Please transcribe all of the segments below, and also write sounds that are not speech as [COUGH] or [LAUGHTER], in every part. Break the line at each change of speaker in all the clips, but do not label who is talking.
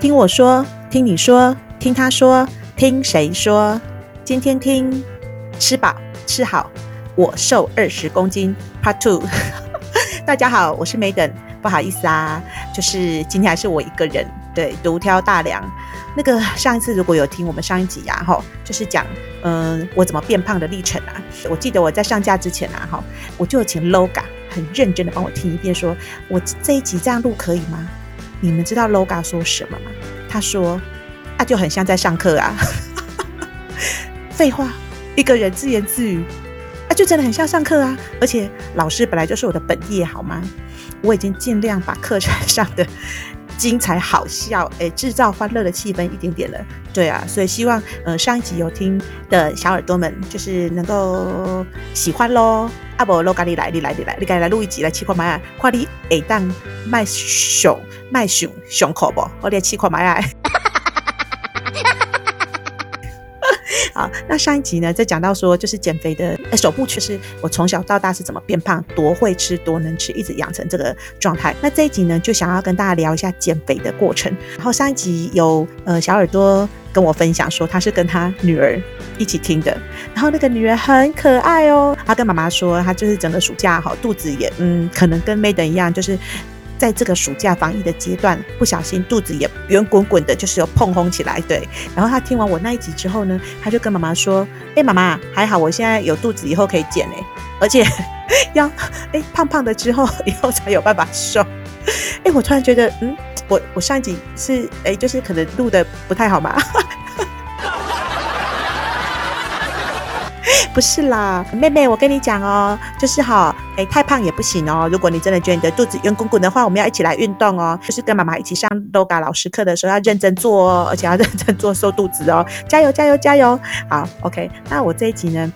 听我说，听你说，听他说，听谁说？今天听吃饱吃好，我瘦二十公斤。Part Two，[LAUGHS] 大家好，我是 Madam，不好意思啊，就是今天还是我一个人，对，独挑大梁。那个上一次如果有听我们上一集呀，哈，就是讲嗯、我怎么变胖的历程啊。我记得我在上架之前啊，哈，我就请 Loga 很认真的帮我听一遍说，说我这一集这样录可以吗？你们知道 Loga 说什么吗？他说啊，就很像在上课啊。[LAUGHS] 废话，一个人自言自语，啊，就真的很像上课啊。而且老师本来就是我的本业，好吗？我已经尽量把课程上的。精彩好笑，诶，制造欢乐的气氛一点点了，对啊，所以希望呃上一集有听的小耳朵们就是能够喜欢喽。阿伯罗咖喱来，你来，你来，你赶紧来录一集来试看麦啊，看你会当卖熊卖熊熊口不？我来试看麦啊。啊，那上一集呢，在讲到说，就是减肥的首部曲是我从小到大是怎么变胖，多会吃，多能吃，一直养成这个状态。那这一集呢，就想要跟大家聊一下减肥的过程。然后上一集有呃小耳朵跟我分享说，他是跟他女儿一起听的，然后那个女儿很可爱哦，她跟妈妈说，她就是整个暑假哈，肚子也嗯，可能跟 Madam 一样，就是。在这个暑假防疫的阶段，不小心肚子也圆滚滚的，就是有膨风起来。对，然后他听完我那一集之后呢，他就跟妈妈说：“哎，妈妈，还好我现在有肚子，以后可以减哎，而且 [LAUGHS] 要哎胖胖的之后，以后才有办法瘦。”哎，我突然觉得，嗯，我我上一集是哎，就是可能录的不太好嘛。[LAUGHS] 不是啦，妹妹，我跟你讲哦，就是哈，哎，太胖也不行哦。如果你真的觉得你的肚子圆滚滚的话，我们要一起来运动哦。就是跟妈妈一起上 Loga 老师课的时候，要认真做哦，而且要认真做瘦肚子哦。加油，加油，加油！好，OK。那我这一集呢，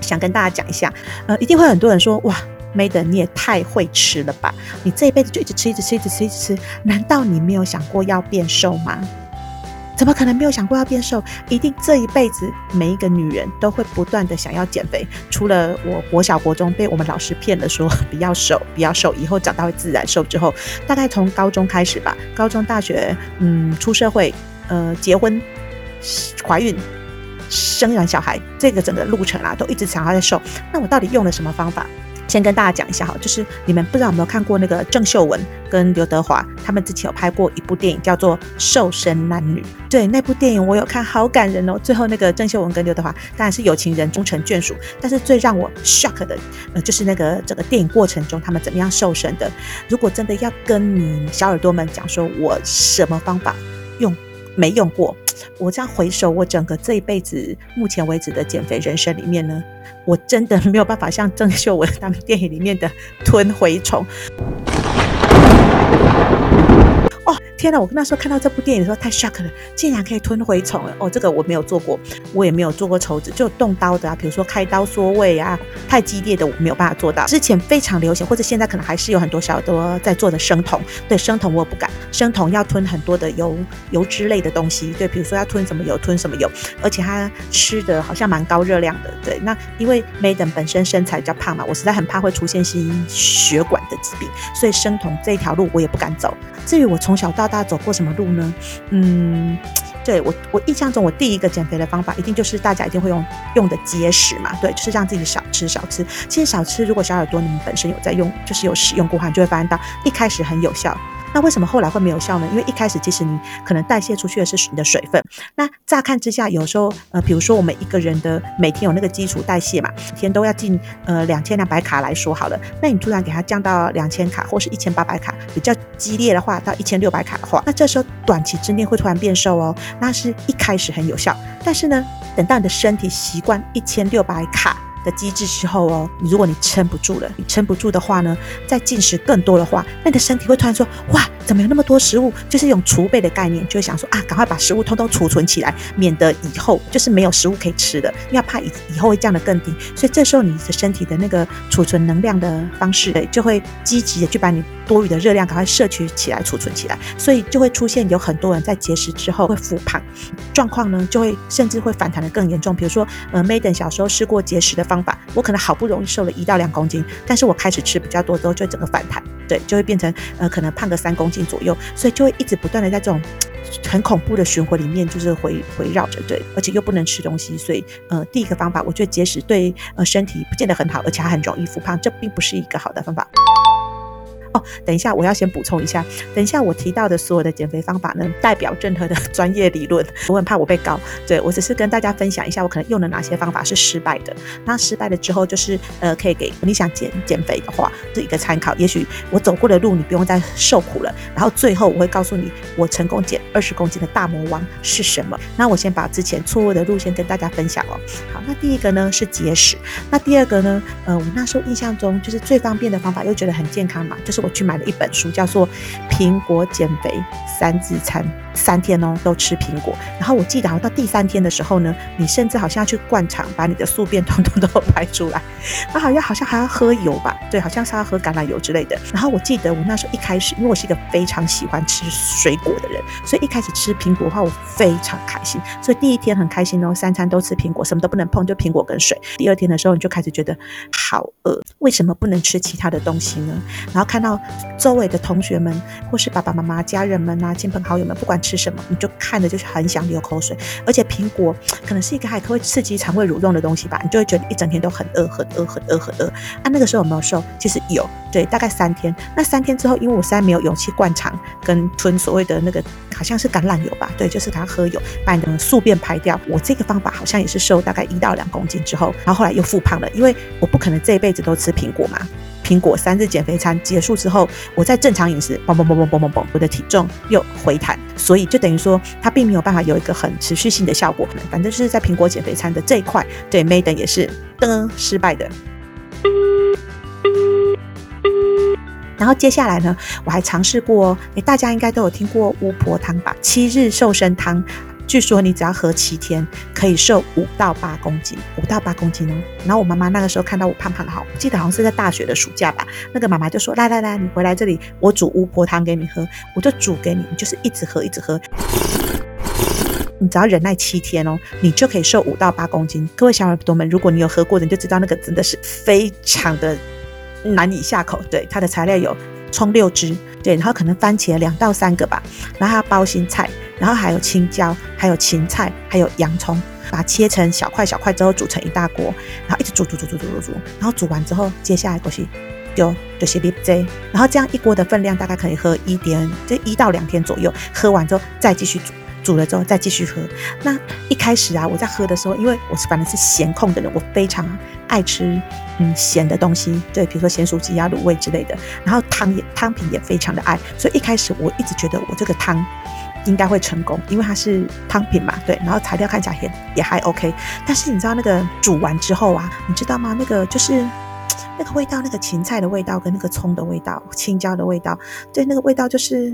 想跟大家讲一下，呃，一定会很多人说，哇，Madam 你也太会吃了吧？你这一辈子就一直吃，一直吃，一直吃，一直吃，难道你没有想过要变瘦吗？怎么可能没有想过要变瘦？一定这一辈子每一个女人都会不断的想要减肥。除了我国小国中被我们老师骗了说不要瘦，[LAUGHS] 不要瘦，以后长大会自然瘦之后，大概从高中开始吧，高中、大学，嗯，出社会，呃，结婚、怀孕、生完小孩，这个整个路程啊，都一直想要在瘦。那我到底用了什么方法？先跟大家讲一下哈，就是你们不知道有没有看过那个郑秀文跟刘德华他们之前有拍过一部电影，叫做《瘦身男女》。对，那部电影我有看，好感人哦。最后那个郑秀文跟刘德华当然是有情人终成眷属，但是最让我 shock 的，呃，就是那个整个电影过程中他们怎么样瘦身的。如果真的要跟你小耳朵们讲说，我什么方法用没用过，我这样回首我整个这一辈子目前为止的减肥人生里面呢，我真的没有办法像郑秀文他们电影里面的吞蛔虫。哦天哪！我那时候看到这部电影的时候太 shock 了，竟然可以吞蛔虫了哦！这个我没有做过，我也没有做过抽脂，就动刀的啊，比如说开刀缩胃啊，太激烈的我没有办法做到。之前非常流行，或者现在可能还是有很多小耳朵在做的生酮，对生酮我也不敢，生酮要吞很多的油油脂类的东西，对，比如说要吞什么油吞什么油，而且它吃的好像蛮高热量的，对。那因为 Madam 本身身材比较胖嘛，我实在很怕会出现心血管的疾病，所以生酮这一条路我也不敢走。至于我从从小到大走过什么路呢？嗯，[TSK] 对，我我印象中，我第一个减肥的方法，一定就是大家一定会用用的节食嘛，对，就是让自己少吃少吃。其实少吃，如果小耳朵你们本身有在用，就是有使用过的话，你就会发现到一开始很有效。那为什么后来会没有效呢？因为一开始其实你可能代谢出去的是你的水分。那乍看之下，有时候呃，比如说我们一个人的每天有那个基础代谢嘛，每天都要进呃两千两百卡来说好了。那你突然给它降到两千卡或是一千八百卡，比较激烈的话到一千六百卡的话，那这时候短期之内会突然变瘦哦。那是一开始很有效，但是呢，等到你的身体习惯一千六百卡。的机制之后哦，如果你撑不住了，你撑不住的话呢，再进食更多的话，那你的身体会突然说，哇，怎么有那么多食物？就是一种储备的概念，就想说啊，赶快把食物通通储存起来，免得以后就是没有食物可以吃的，因为怕以以后会降得更低。所以这时候你的身体的那个储存能量的方式，就会积极的去把你多余的热量赶快摄取起来，储存起来。所以就会出现有很多人在节食之后会复胖，状况呢就会甚至会反弹的更严重。比如说，呃，Madam 小时候试过节食的方。方法，我可能好不容易瘦了一到两公斤，但是我开始吃比较多之后，就整个反弹，对，就会变成呃可能胖个三公斤左右，所以就会一直不断的在这种很恐怖的循环里面，就是回回绕着，对，而且又不能吃东西，所以呃，第一个方法，我觉得节食对呃身体不见得很好，而且还很容易复胖，这并不是一个好的方法。哦，等一下，我要先补充一下。等一下，我提到的所有的减肥方法呢，代表任何的 [LAUGHS] 专业理论，我很怕我被告。对，我只是跟大家分享一下，我可能用了哪些方法是失败的。那失败了之后，就是呃，可以给你想减减肥的话，是一个参考。也许我走过的路，你不用再受苦了。然后最后，我会告诉你，我成功减二十公斤的大魔王是什么。那我先把之前错误的路线跟大家分享哦。好，那第一个呢是节食，那第二个呢，呃，我那时候印象中就是最方便的方法，又觉得很健康嘛，就是。我去买了一本书，叫做《苹果减肥三自餐》。三天哦，都吃苹果。然后我记得好到第三天的时候呢，你甚至好像要去灌肠，把你的宿便通通都排出来。然后好像好像还要喝油吧？对，好像是要喝橄榄油之类的。然后我记得我那时候一开始，因为我是一个非常喜欢吃水果的人，所以一开始吃苹果的话，我非常开心。所以第一天很开心哦，三餐都吃苹果，什么都不能碰，就苹果跟水。第二天的时候，你就开始觉得好饿，为什么不能吃其他的东西呢？然后看到周围的同学们，或是爸爸妈妈、家人们啊、亲朋好友们，不管。吃什么你就看着就是很想流口水，而且苹果可能是一个还可以刺激肠胃蠕动的东西吧，你就会觉得一整天都很饿、很饿、很饿、很饿。啊，那个时候有没有瘦？其实有，对，大概三天。那三天之后，因为我实在没有勇气灌肠跟吞所谓的那个好像是橄榄油吧，对，就是给他喝油把你的宿便排掉。我这个方法好像也是瘦大概一到两公斤之后，然后后来又复胖了，因为我不可能这一辈子都吃苹果嘛。苹果三日减肥餐结束之后，我在正常饮食，嘣嘣嘣嘣嘣嘣嘣，我的体重又回弹，所以就等于说它并没有办法有一个很持续性的效果。反正是在苹果减肥餐的这一块，对 Maiden 也是噔失败的。然后接下来呢，我还尝试过，诶，大家应该都有听过巫婆汤吧？七日瘦身汤。据说你只要喝七天，可以瘦五到八公斤，五到八公斤哦。然后我妈妈那个时候看到我胖胖的，好，记得好像是在大学的暑假吧。那个妈妈就说：“来来来，你回来这里，我煮巫婆汤给你喝，我就煮给你，你就是一直喝，一直喝。你只要忍耐七天哦，你就可以瘦五到八公斤。”各位小耳朵们，如果你有喝过的，你就知道那个真的是非常的难以下口。对，它的材料有葱六支，对，然后可能番茄两到三个吧，然后还要包心菜。然后还有青椒，还有芹菜，还有洋葱，把它切成小块小块之后煮成一大锅，然后一直煮煮煮煮煮煮煮，然后煮完之后，接下来过去就就是啉这，然后这样一锅的分量大概可以喝一点，就一到两天左右。喝完之后再继续煮，煮了之后再继续喝。那一开始啊，我在喝的时候，因为我是反正是咸控的人，我非常爱吃嗯咸的东西，对，比如说咸酥鸡啊、卤味之类的。然后汤也汤品也非常的爱，所以一开始我一直觉得我这个汤。应该会成功，因为它是汤品嘛，对，然后材料看起来也也还 OK。但是你知道那个煮完之后啊，你知道吗？那个就是那个味道，那个芹菜的味道跟那个葱的味道、青椒的味道，对，那个味道就是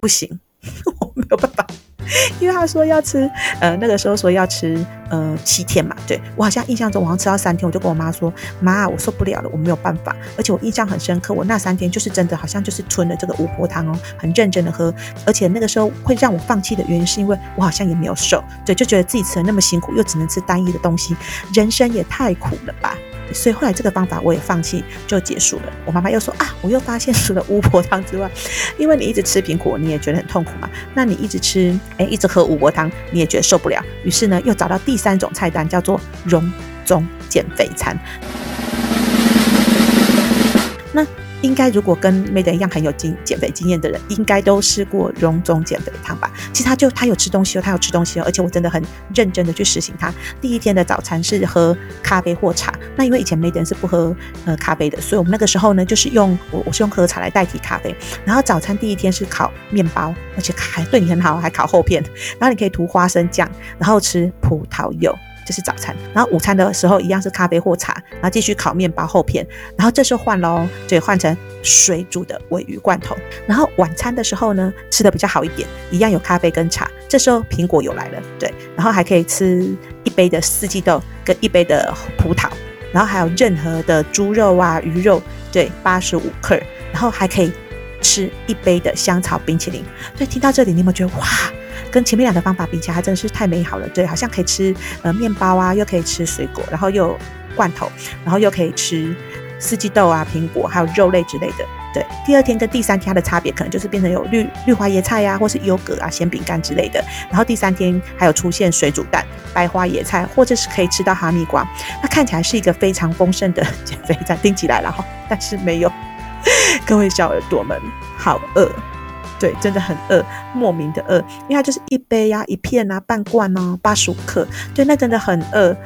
不行，[LAUGHS] 我没有办法。[LAUGHS] 因为他说要吃，呃，那个时候说要吃，呃，七天嘛，对，我好像印象中，我好像吃到三天，我就跟我妈说，妈，我受不了了，我没有办法。而且我印象很深刻，我那三天就是真的好像就是吞了这个五婆汤哦，很认真的喝。而且那个时候会让我放弃的原因，是因为我好像也没有瘦，对，就觉得自己吃的那么辛苦，又只能吃单一的东西，人生也太苦了吧。所以后来这个方法我也放弃，就结束了。我妈妈又说啊，我又发现除了巫婆汤之外，因为你一直吃苹果，你也觉得很痛苦嘛。那你一直吃，哎，一直喝巫婆汤，你也觉得受不了。于是呢，又找到第三种菜单，叫做容中减肥餐。那。应该如果跟 Madam 一样很有经减肥经验的人，应该都试过荣总减肥汤吧？其实他就他有吃东西哦，他有吃东西哦，而且我真的很认真的去实行它。第一天的早餐是喝咖啡或茶，那因为以前 Madam 是不喝呃咖啡的，所以我们那个时候呢，就是用我我是用喝茶来代替咖啡。然后早餐第一天是烤面包，而且还对你很好，还烤厚片。然后你可以涂花生酱，然后吃葡萄柚。这是早餐，然后午餐的时候一样是咖啡或茶，然后继续烤面包厚片，然后这时候换喽，就换成水煮的鮪鱼罐头。然后晚餐的时候呢，吃的比较好一点，一样有咖啡跟茶。这时候苹果有来了，对，然后还可以吃一杯的四季豆跟一杯的葡萄，然后还有任何的猪肉啊、鱼肉，对，八十五克，然后还可以吃一杯的香草冰淇淋。所以听到这里，你有没有觉得哇？跟前面两个方法比起来，还真的是太美好了。对，好像可以吃呃面包啊，又可以吃水果，然后又有罐头，然后又可以吃四季豆啊、苹果，还有肉类之类的。对，第二天跟第三天它的差别可能就是变成有绿绿花椰菜呀、啊，或是优格啊、咸饼干之类的。然后第三天还有出现水煮蛋、白花椰菜，或者是可以吃到哈密瓜。那看起来是一个非常丰盛的减肥餐，听起来了哈，但是没有。各位小耳朵们，好饿。对，真的很饿，莫名的饿，因为它就是一杯呀、一片啊、半罐哦，八十五克，对，那真的很饿。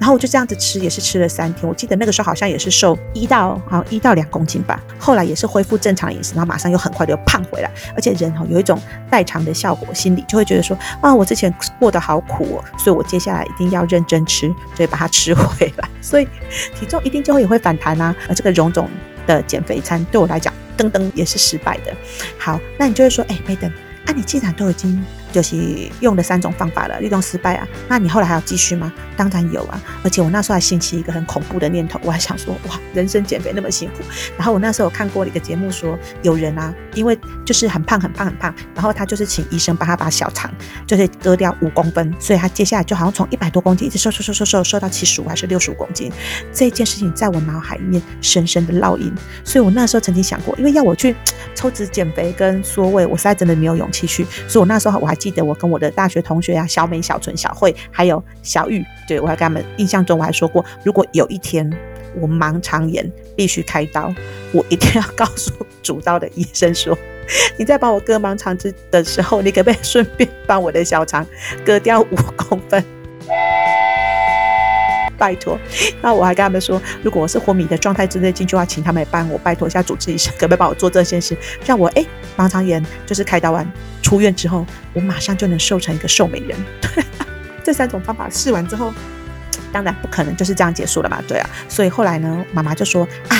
然后我就这样子吃，也是吃了三天。我记得那个时候好像也是瘦一到好一到两公斤吧。后来也是恢复正常饮食，然后马上又很快的又胖回来。而且人哈有一种代偿的效果，心里就会觉得说啊，我之前过得好苦哦，所以我接下来一定要认真吃，所以把它吃回来。所以体重一定就会也会反弹啊。而这个荣总的减肥餐对我来讲，噔噔也是失败的。好，那你就会说，哎，梅登，啊，你既然都已经。就是用了三种方法了，利用失败啊，那你后来还要继续吗？当然有啊，而且我那时候还兴起一个很恐怖的念头，我还想说，哇，人生减肥那么辛苦。然后我那时候看过了一个节目说，说有人啊，因为就是很胖很胖很胖，然后他就是请医生帮他把小肠就是割掉五公分，所以他接下来就好像从一百多公斤一直瘦瘦瘦瘦瘦瘦到七十五还是六十五公斤。这件事情在我脑海里面深深的烙印，所以我那时候曾经想过，因为要我去抽脂减肥跟缩胃，我实在真的没有勇气去，所以我那时候我还。记得我跟我的大学同学啊，小美、小纯、小慧，还有小玉，对，我还跟他们印象中我还说过，如果有一天我盲肠炎必须开刀，我一定要告诉主刀的医生说，你在帮我割盲肠子的时候，你可不可以顺便帮我的小肠割掉五公分？拜托，那我还跟他们说，如果我是昏迷的状态之内进去的话，请他们帮我拜托一下主治医生，可不可以帮我做这件事，让我哎盲肠炎就是开刀完出院之后，我马上就能瘦成一个瘦美人。[LAUGHS] 这三种方法试完之后，当然不可能就是这样结束了嘛，对啊，所以后来呢，妈妈就说啊。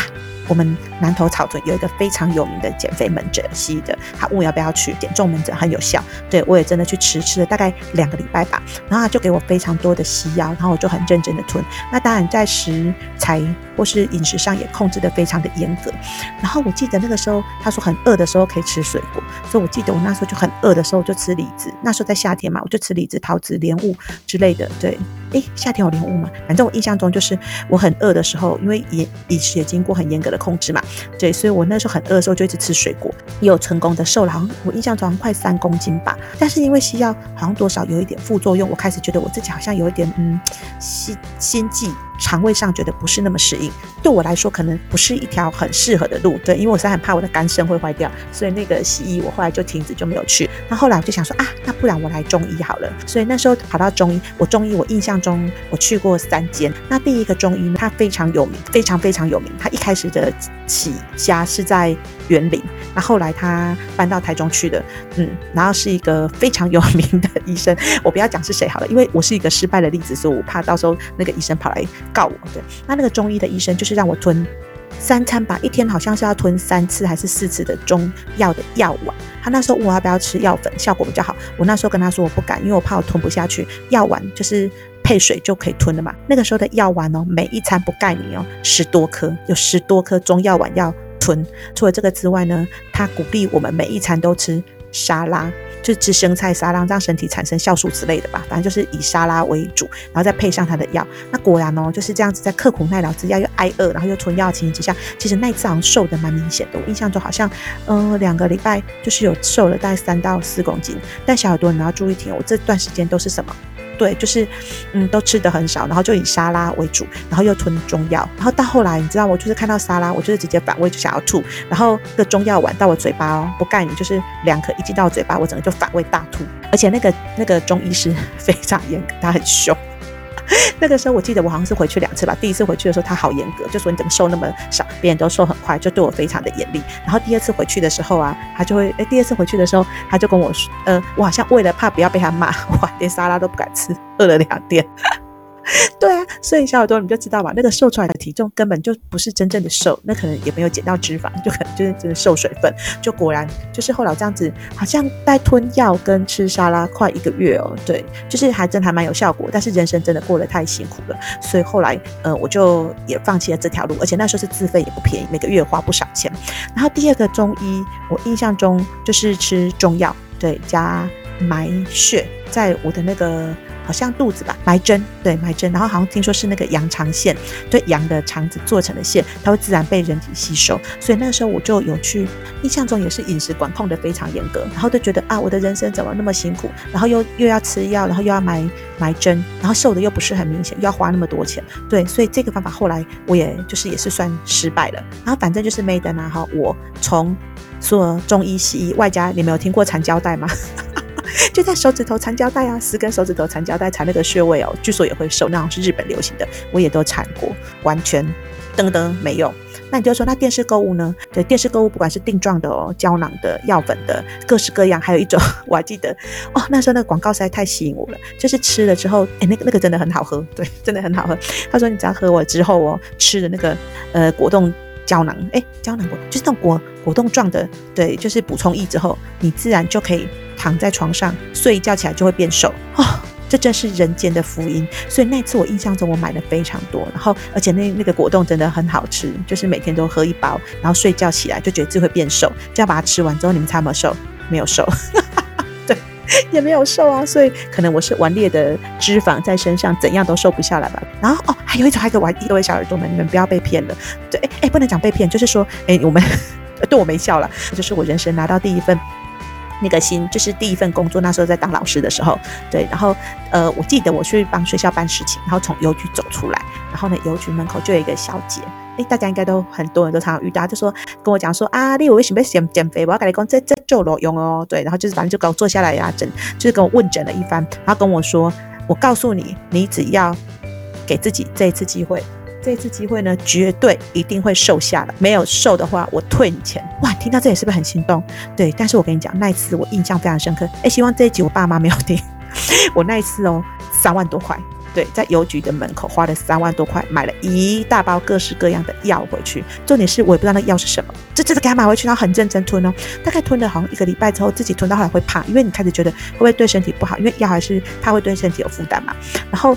我们南投草屯有一个非常有名的减肥门诊，西医的，他问我要不要去减重门诊，很有效。对，我也真的去吃，吃了大概两个礼拜吧，然后他就给我非常多的西药，然后我就很认真的吞。那当然在食材或是饮食上也控制的非常的严格。然后我记得那个时候他说很饿的时候可以吃水果，所以我记得我那时候就很饿的时候就吃李子。那时候在夏天嘛，我就吃李子、桃子、莲雾之类的。对，诶，夏天有莲雾吗？反正我印象中就是我很饿的时候，因为也饮食也经过很严格控制嘛，对，所以我那时候很饿的时候就一直吃水果，也有成功的瘦了，好像我印象中好像快三公斤吧。但是因为西药好像多少有一点副作用，我开始觉得我自己好像有一点嗯心心悸。肠胃上觉得不是那么适应，对我来说可能不是一条很适合的路，对，因为我是很怕我的肝肾会坏掉，所以那个西医我后来就停止就没有去。那后来我就想说啊，那不然我来中医好了，所以那时候跑到中医，我中医我印象中我去过三间，那第一个中医它非常有名，非常非常有名，它一开始的起家是在园林，那后来他搬到台中去的，嗯，然后是一个非常有名的医生，我不要讲是谁好了，因为我是一个失败的例子，所以我怕到时候那个医生跑来。告我，的，那那个中医的医生就是让我吞三餐吧，一天好像是要吞三次还是四次的中药的药丸。他那时候问我要不要吃药粉，效果比较好。我那时候跟他说我不敢，因为我怕我吞不下去。药丸就是配水就可以吞的嘛。那个时候的药丸哦，每一餐不盖你哦，十多颗，有十多颗中药丸要吞。除了这个之外呢，他鼓励我们每一餐都吃沙拉。就吃生菜沙拉，让身体产生酵素之类的吧。反正就是以沙拉为主，然后再配上他的药。那果然哦，就是这样子，在刻苦耐劳之下，又挨饿，然后又吞药的情形之下，其实那一次好像瘦的蛮明显的。我印象中好像，嗯、两个礼拜就是有瘦了大概三到四公斤。但小耳朵你要注意听，我这段时间都是什么？对，就是，嗯，都吃的很少，然后就以沙拉为主，然后又吞中药，然后到后来，你知道，我就是看到沙拉，我就是直接反胃，就想要吐，然后这个中药丸到我嘴巴哦，不盖你，就是两颗一进到嘴巴，我整个就反胃大吐，而且那个那个中医师 [LAUGHS] 非常严格，他很凶。[LAUGHS] 那个时候我记得我好像是回去两次吧。第一次回去的时候他好严格，就说你怎么瘦那么少，别人都瘦很快，就对我非常的严厉。然后第二次回去的时候啊，他就会哎，第二次回去的时候他就跟我说，呃，我好像为了怕不要被他骂，我连沙拉都不敢吃，饿了两天。[LAUGHS] 对啊，所以小耳朵你就知道吧，那个瘦出来的体重根本就不是真正的瘦，那可能也没有减到脂肪，就可能就是真的瘦水分。就果然就是后来这样子，好像在吞药跟吃沙拉快一个月哦，对，就是还真还蛮有效果。但是人生真的过得太辛苦了，所以后来呃我就也放弃了这条路，而且那时候是自费也不便宜，每个月花不少钱。然后第二个中医，我印象中就是吃中药，对，加埋穴，在我的那个。好像肚子吧，埋针，对，埋针，然后好像听说是那个羊肠线，对，羊的肠子做成的线，它会自然被人体吸收。所以那个时候我就有去，印象中也是饮食管控的非常严格，然后就觉得啊，我的人生怎么那么辛苦，然后又又要吃药，然后又要埋埋针，然后瘦的又不是很明显，又要花那么多钱，对，所以这个方法后来我也就是也是算失败了。然后反正就是没得拿哈，我从做中医西医外加，你没有听过缠胶带吗？就在手指头缠胶带啊，十根手指头缠胶带缠那个穴位哦，据说也会瘦，那种是日本流行的，我也都缠过，完全噔噔没用。那你就说，那电视购物呢？对，电视购物不管是定状的哦，胶囊的、药粉的，各式各样，还有一种 [LAUGHS] 我还记得哦，那时候那个广告实在太吸引我了，就是吃了之后，哎，那个那个真的很好喝，对，真的很好喝。他说你只要喝我之后哦，吃的那个呃果冻胶囊，哎，胶囊果就是那种果果冻状的，对，就是补充液之后，你自然就可以。躺在床上睡一觉起来就会变瘦哦，这真是人间的福音。所以那次我印象中我买了非常多，然后而且那那个果冻真的很好吃，就是每天都喝一包，然后睡觉起来就觉得自己会变瘦。这样把它吃完之后，你们猜有没有瘦？[LAUGHS] 没有瘦，对，[LAUGHS] 也没有瘦啊。所以可能我是顽劣的脂肪在身上，怎样都瘦不下来吧。然后哦，还有一种，还有一个，各位小耳朵们，你们不要被骗了。对，哎哎，不能讲被骗，就是说，哎，我们对我没笑了，就是我人生拿到第一份。那个心就是第一份工作，那时候在当老师的时候，对，然后呃，我记得我去帮学校办事情，然后从邮局走出来，然后呢，邮局门口就有一个小姐，诶，大家应该都很多人都常遇到，就说跟我讲说啊，你为什么要减减肥？我要跟你讲这这就有用哦，对，然后就是反正就给我坐下来呀，诊就是跟我问诊了一番，然后跟我说，我告诉你，你只要给自己这一次机会。这次机会呢，绝对一定会瘦下来。没有瘦的话，我退你钱。哇，听到这里是不是很心动？对，但是我跟你讲，那一次我印象非常深刻。哎，希望这一集我爸妈没有听。[LAUGHS] 我那一次哦，三万多块，对，在邮局的门口花了三万多块，买了一大包各式各样的药回去。重点是我也不知道那药是什么，就真的给他买回去，然后很认真吞哦。大概吞了好像一个礼拜之后，自己吞到后来会怕，因为你开始觉得会不会对身体不好，因为药还是怕会对身体有负担嘛。然后。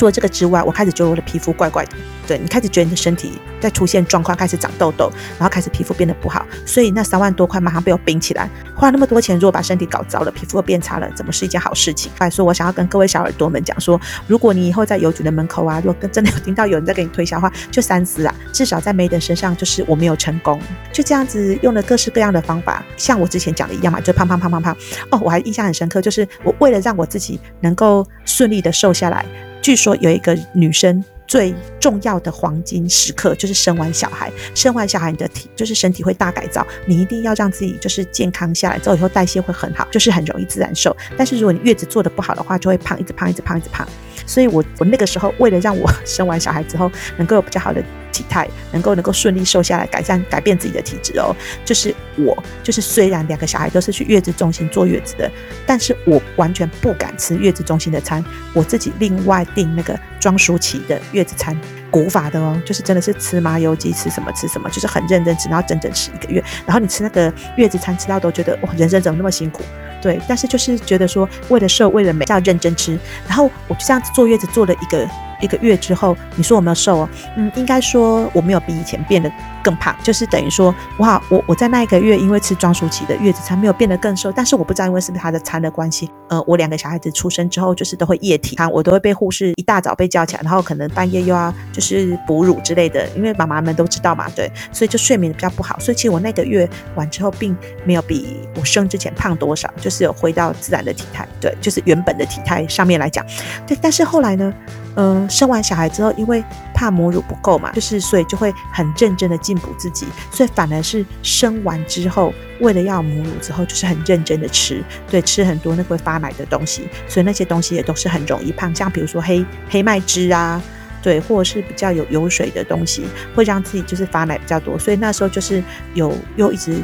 除了这个之外，我开始觉得我的皮肤怪怪的。对，你开始觉得你的身体在出现状况，开始长痘痘，然后开始皮肤变得不好。所以那三万多块马上被我冰起来。花那么多钱，如果把身体搞糟了，皮肤又变差了，怎么是一件好事情？所以我想要跟各位小耳朵们讲说，如果你以后在邮局的门口啊，如果真的有听到有人在给你推销的话，就三思啊。至少在 Madam 身上，就是我没有成功，就这样子用了各式各样的方法，像我之前讲的一样嘛，就胖胖胖胖胖。哦，我还印象很深刻，就是我为了让我自己能够顺利的瘦下来。据说有一个女生最重要的黄金时刻就是生完小孩，生完小孩你的体就是身体会大改造，你一定要让自己就是健康下来之后，以后代谢会很好，就是很容易自然瘦。但是如果你月子做的不好的话，就会胖，一直胖，一直胖，一直胖。所以我我那个时候为了让我生完小孩之后能够有比较好的。体态能够能够顺利瘦下来，改善改变自己的体质哦。就是我，就是虽然两个小孩都是去月子中心坐月子的，但是我完全不敢吃月子中心的餐，我自己另外订那个庄舒淇的月子餐，古法的哦，就是真的是吃麻油鸡，吃什么吃什么，就是很认真吃，然后整整吃一个月。然后你吃那个月子餐，吃到都觉得哇，人生怎么那么辛苦？对，但是就是觉得说，为了瘦，为了美，要认真吃。然后我就这样子坐月子坐了一个。一个月之后，你说我没有瘦哦？嗯，应该说我没有比以前变得更胖，就是等于说，哇，我我在那一个月因为吃庄舒淇的月子餐没有变得更瘦，但是我不知道因为是不是他的餐的关系，呃，我两个小孩子出生之后就是都会夜体，我都会被护士一大早被叫起来，然后可能半夜又要就是哺乳之类的，因为妈妈们都知道嘛，对，所以就睡眠比较不好，所以其实我那个月完之后并没有比我生之前胖多少，就是有回到自然的体态，对，就是原本的体态上面来讲，对，但是后来呢？嗯，生完小孩之后，因为怕母乳不够嘛，就是所以就会很认真的进补自己，所以反而是生完之后，为了要母乳之后，就是很认真的吃，对，吃很多那个会发奶的东西，所以那些东西也都是很容易胖，像比如说黑黑麦汁啊，对，或者是比较有油水的东西，会让自己就是发奶比较多，所以那时候就是有又一直。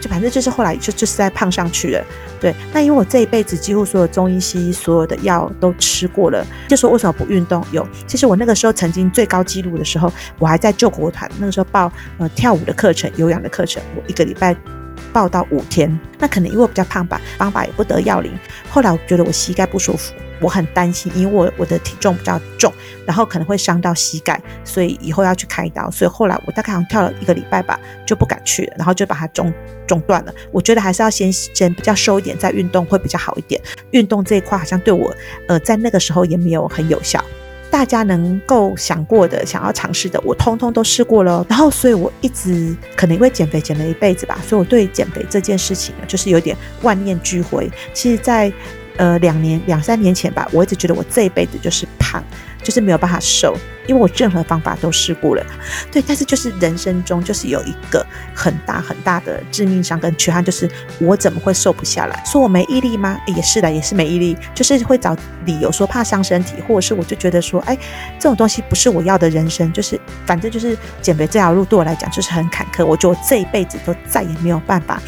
就反正就是后来就就是在胖上去了，对。那因为我这一辈子几乎所有中医西医所有的药都吃过了，就说为什么不运动？有，其实我那个时候曾经最高纪录的时候，我还在救国团，那个时候报呃跳舞的课程、有氧的课程，我一个礼拜报到五天。那可能因为我比较胖吧，方法也不得要领。后来我觉得我膝盖不舒服。我很担心，因为我我的体重比较重，然后可能会伤到膝盖，所以以后要去开刀。所以后来我大概好像跳了一个礼拜吧，就不敢去了，然后就把它中中断了。我觉得还是要先先比较瘦一点，再运动会比较好一点。运动这一块好像对我呃在那个时候也没有很有效。大家能够想过的、想要尝试的，我通通都试过了。然后，所以我一直可能因为减肥减了一辈子吧，所以我对减肥这件事情呢，就是有点万念俱灰。其实，在呃两年、两三年前吧，我一直觉得我这一辈子就是胖。就是没有办法瘦，因为我任何方法都试过了，对，但是就是人生中就是有一个很大很大的致命伤跟缺憾，就是我怎么会瘦不下来？说我没毅力吗？也是的，也是没毅力，就是会找理由说怕伤身体，或者是我就觉得说，哎，这种东西不是我要的人生，就是反正就是减肥这条路对我来讲就是很坎坷，我觉得我这一辈子都再也没有办法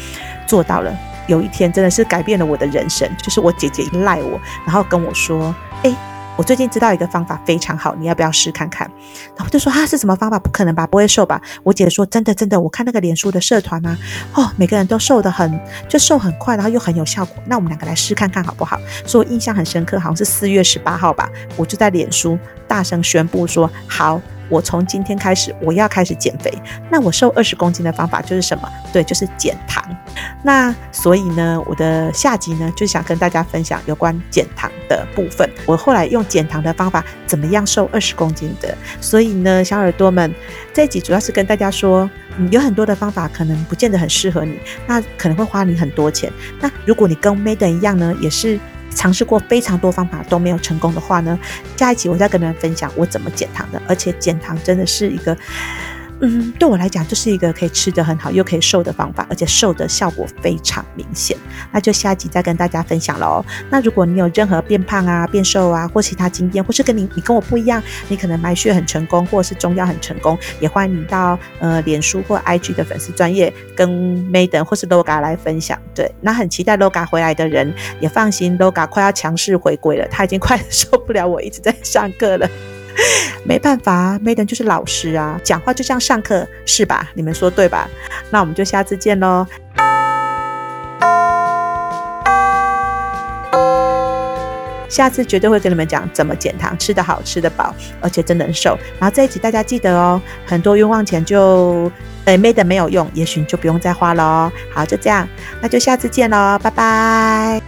做到了。有一天真的是改变了我的人生，就是我姐姐一赖我，然后跟我说，哎。我最近知道一个方法非常好，你要不要试看看？然后就说啊，是什么方法？不可能吧，不会瘦吧？我姐说真的真的，我看那个脸书的社团啊，哦，每个人都瘦得很，就瘦很快，然后又很有效果。那我们两个来试看看好不好？所以我印象很深刻，好像是四月十八号吧，我就在脸书大声宣布说好。我从今天开始，我要开始减肥。那我瘦二十公斤的方法就是什么？对，就是减糖。那所以呢，我的下集呢，就想跟大家分享有关减糖的部分。我后来用减糖的方法，怎么样瘦二十公斤的？所以呢，小耳朵们，这一集主要是跟大家说，嗯，有很多的方法可能不见得很适合你，那可能会花你很多钱。那如果你跟 Madam 一样呢，也是。尝试过非常多方法都没有成功的话呢，下一集我再跟你们分享我怎么减糖的，而且减糖真的是一个。嗯，对我来讲，这是一个可以吃得很好又可以瘦的方法，而且瘦的效果非常明显。那就下集再跟大家分享喽。那如果你有任何变胖啊、变瘦啊或其他经验，或是跟你你跟我不一样，你可能埋穴很成功，或是中药很成功，也欢迎你到呃脸书或 IG 的粉丝专页跟 Maiden 或是 Loga 来分享。对，那很期待 Loga 回来的人也放心，Loga 快要强势回归了，他已经快 [LAUGHS] 受不了我一直在上课了。[LAUGHS] 没办法，Madam 就是老师啊，讲话就像上课，是吧？你们说对吧？那我们就下次见喽。下次绝对会跟你们讲怎么减糖，吃得好，吃得饱，而且真能瘦。然后这一集大家记得哦，很多冤枉钱就呃 Madam 没有用，也许你就不用再花喽。好，就这样，那就下次见喽，拜拜。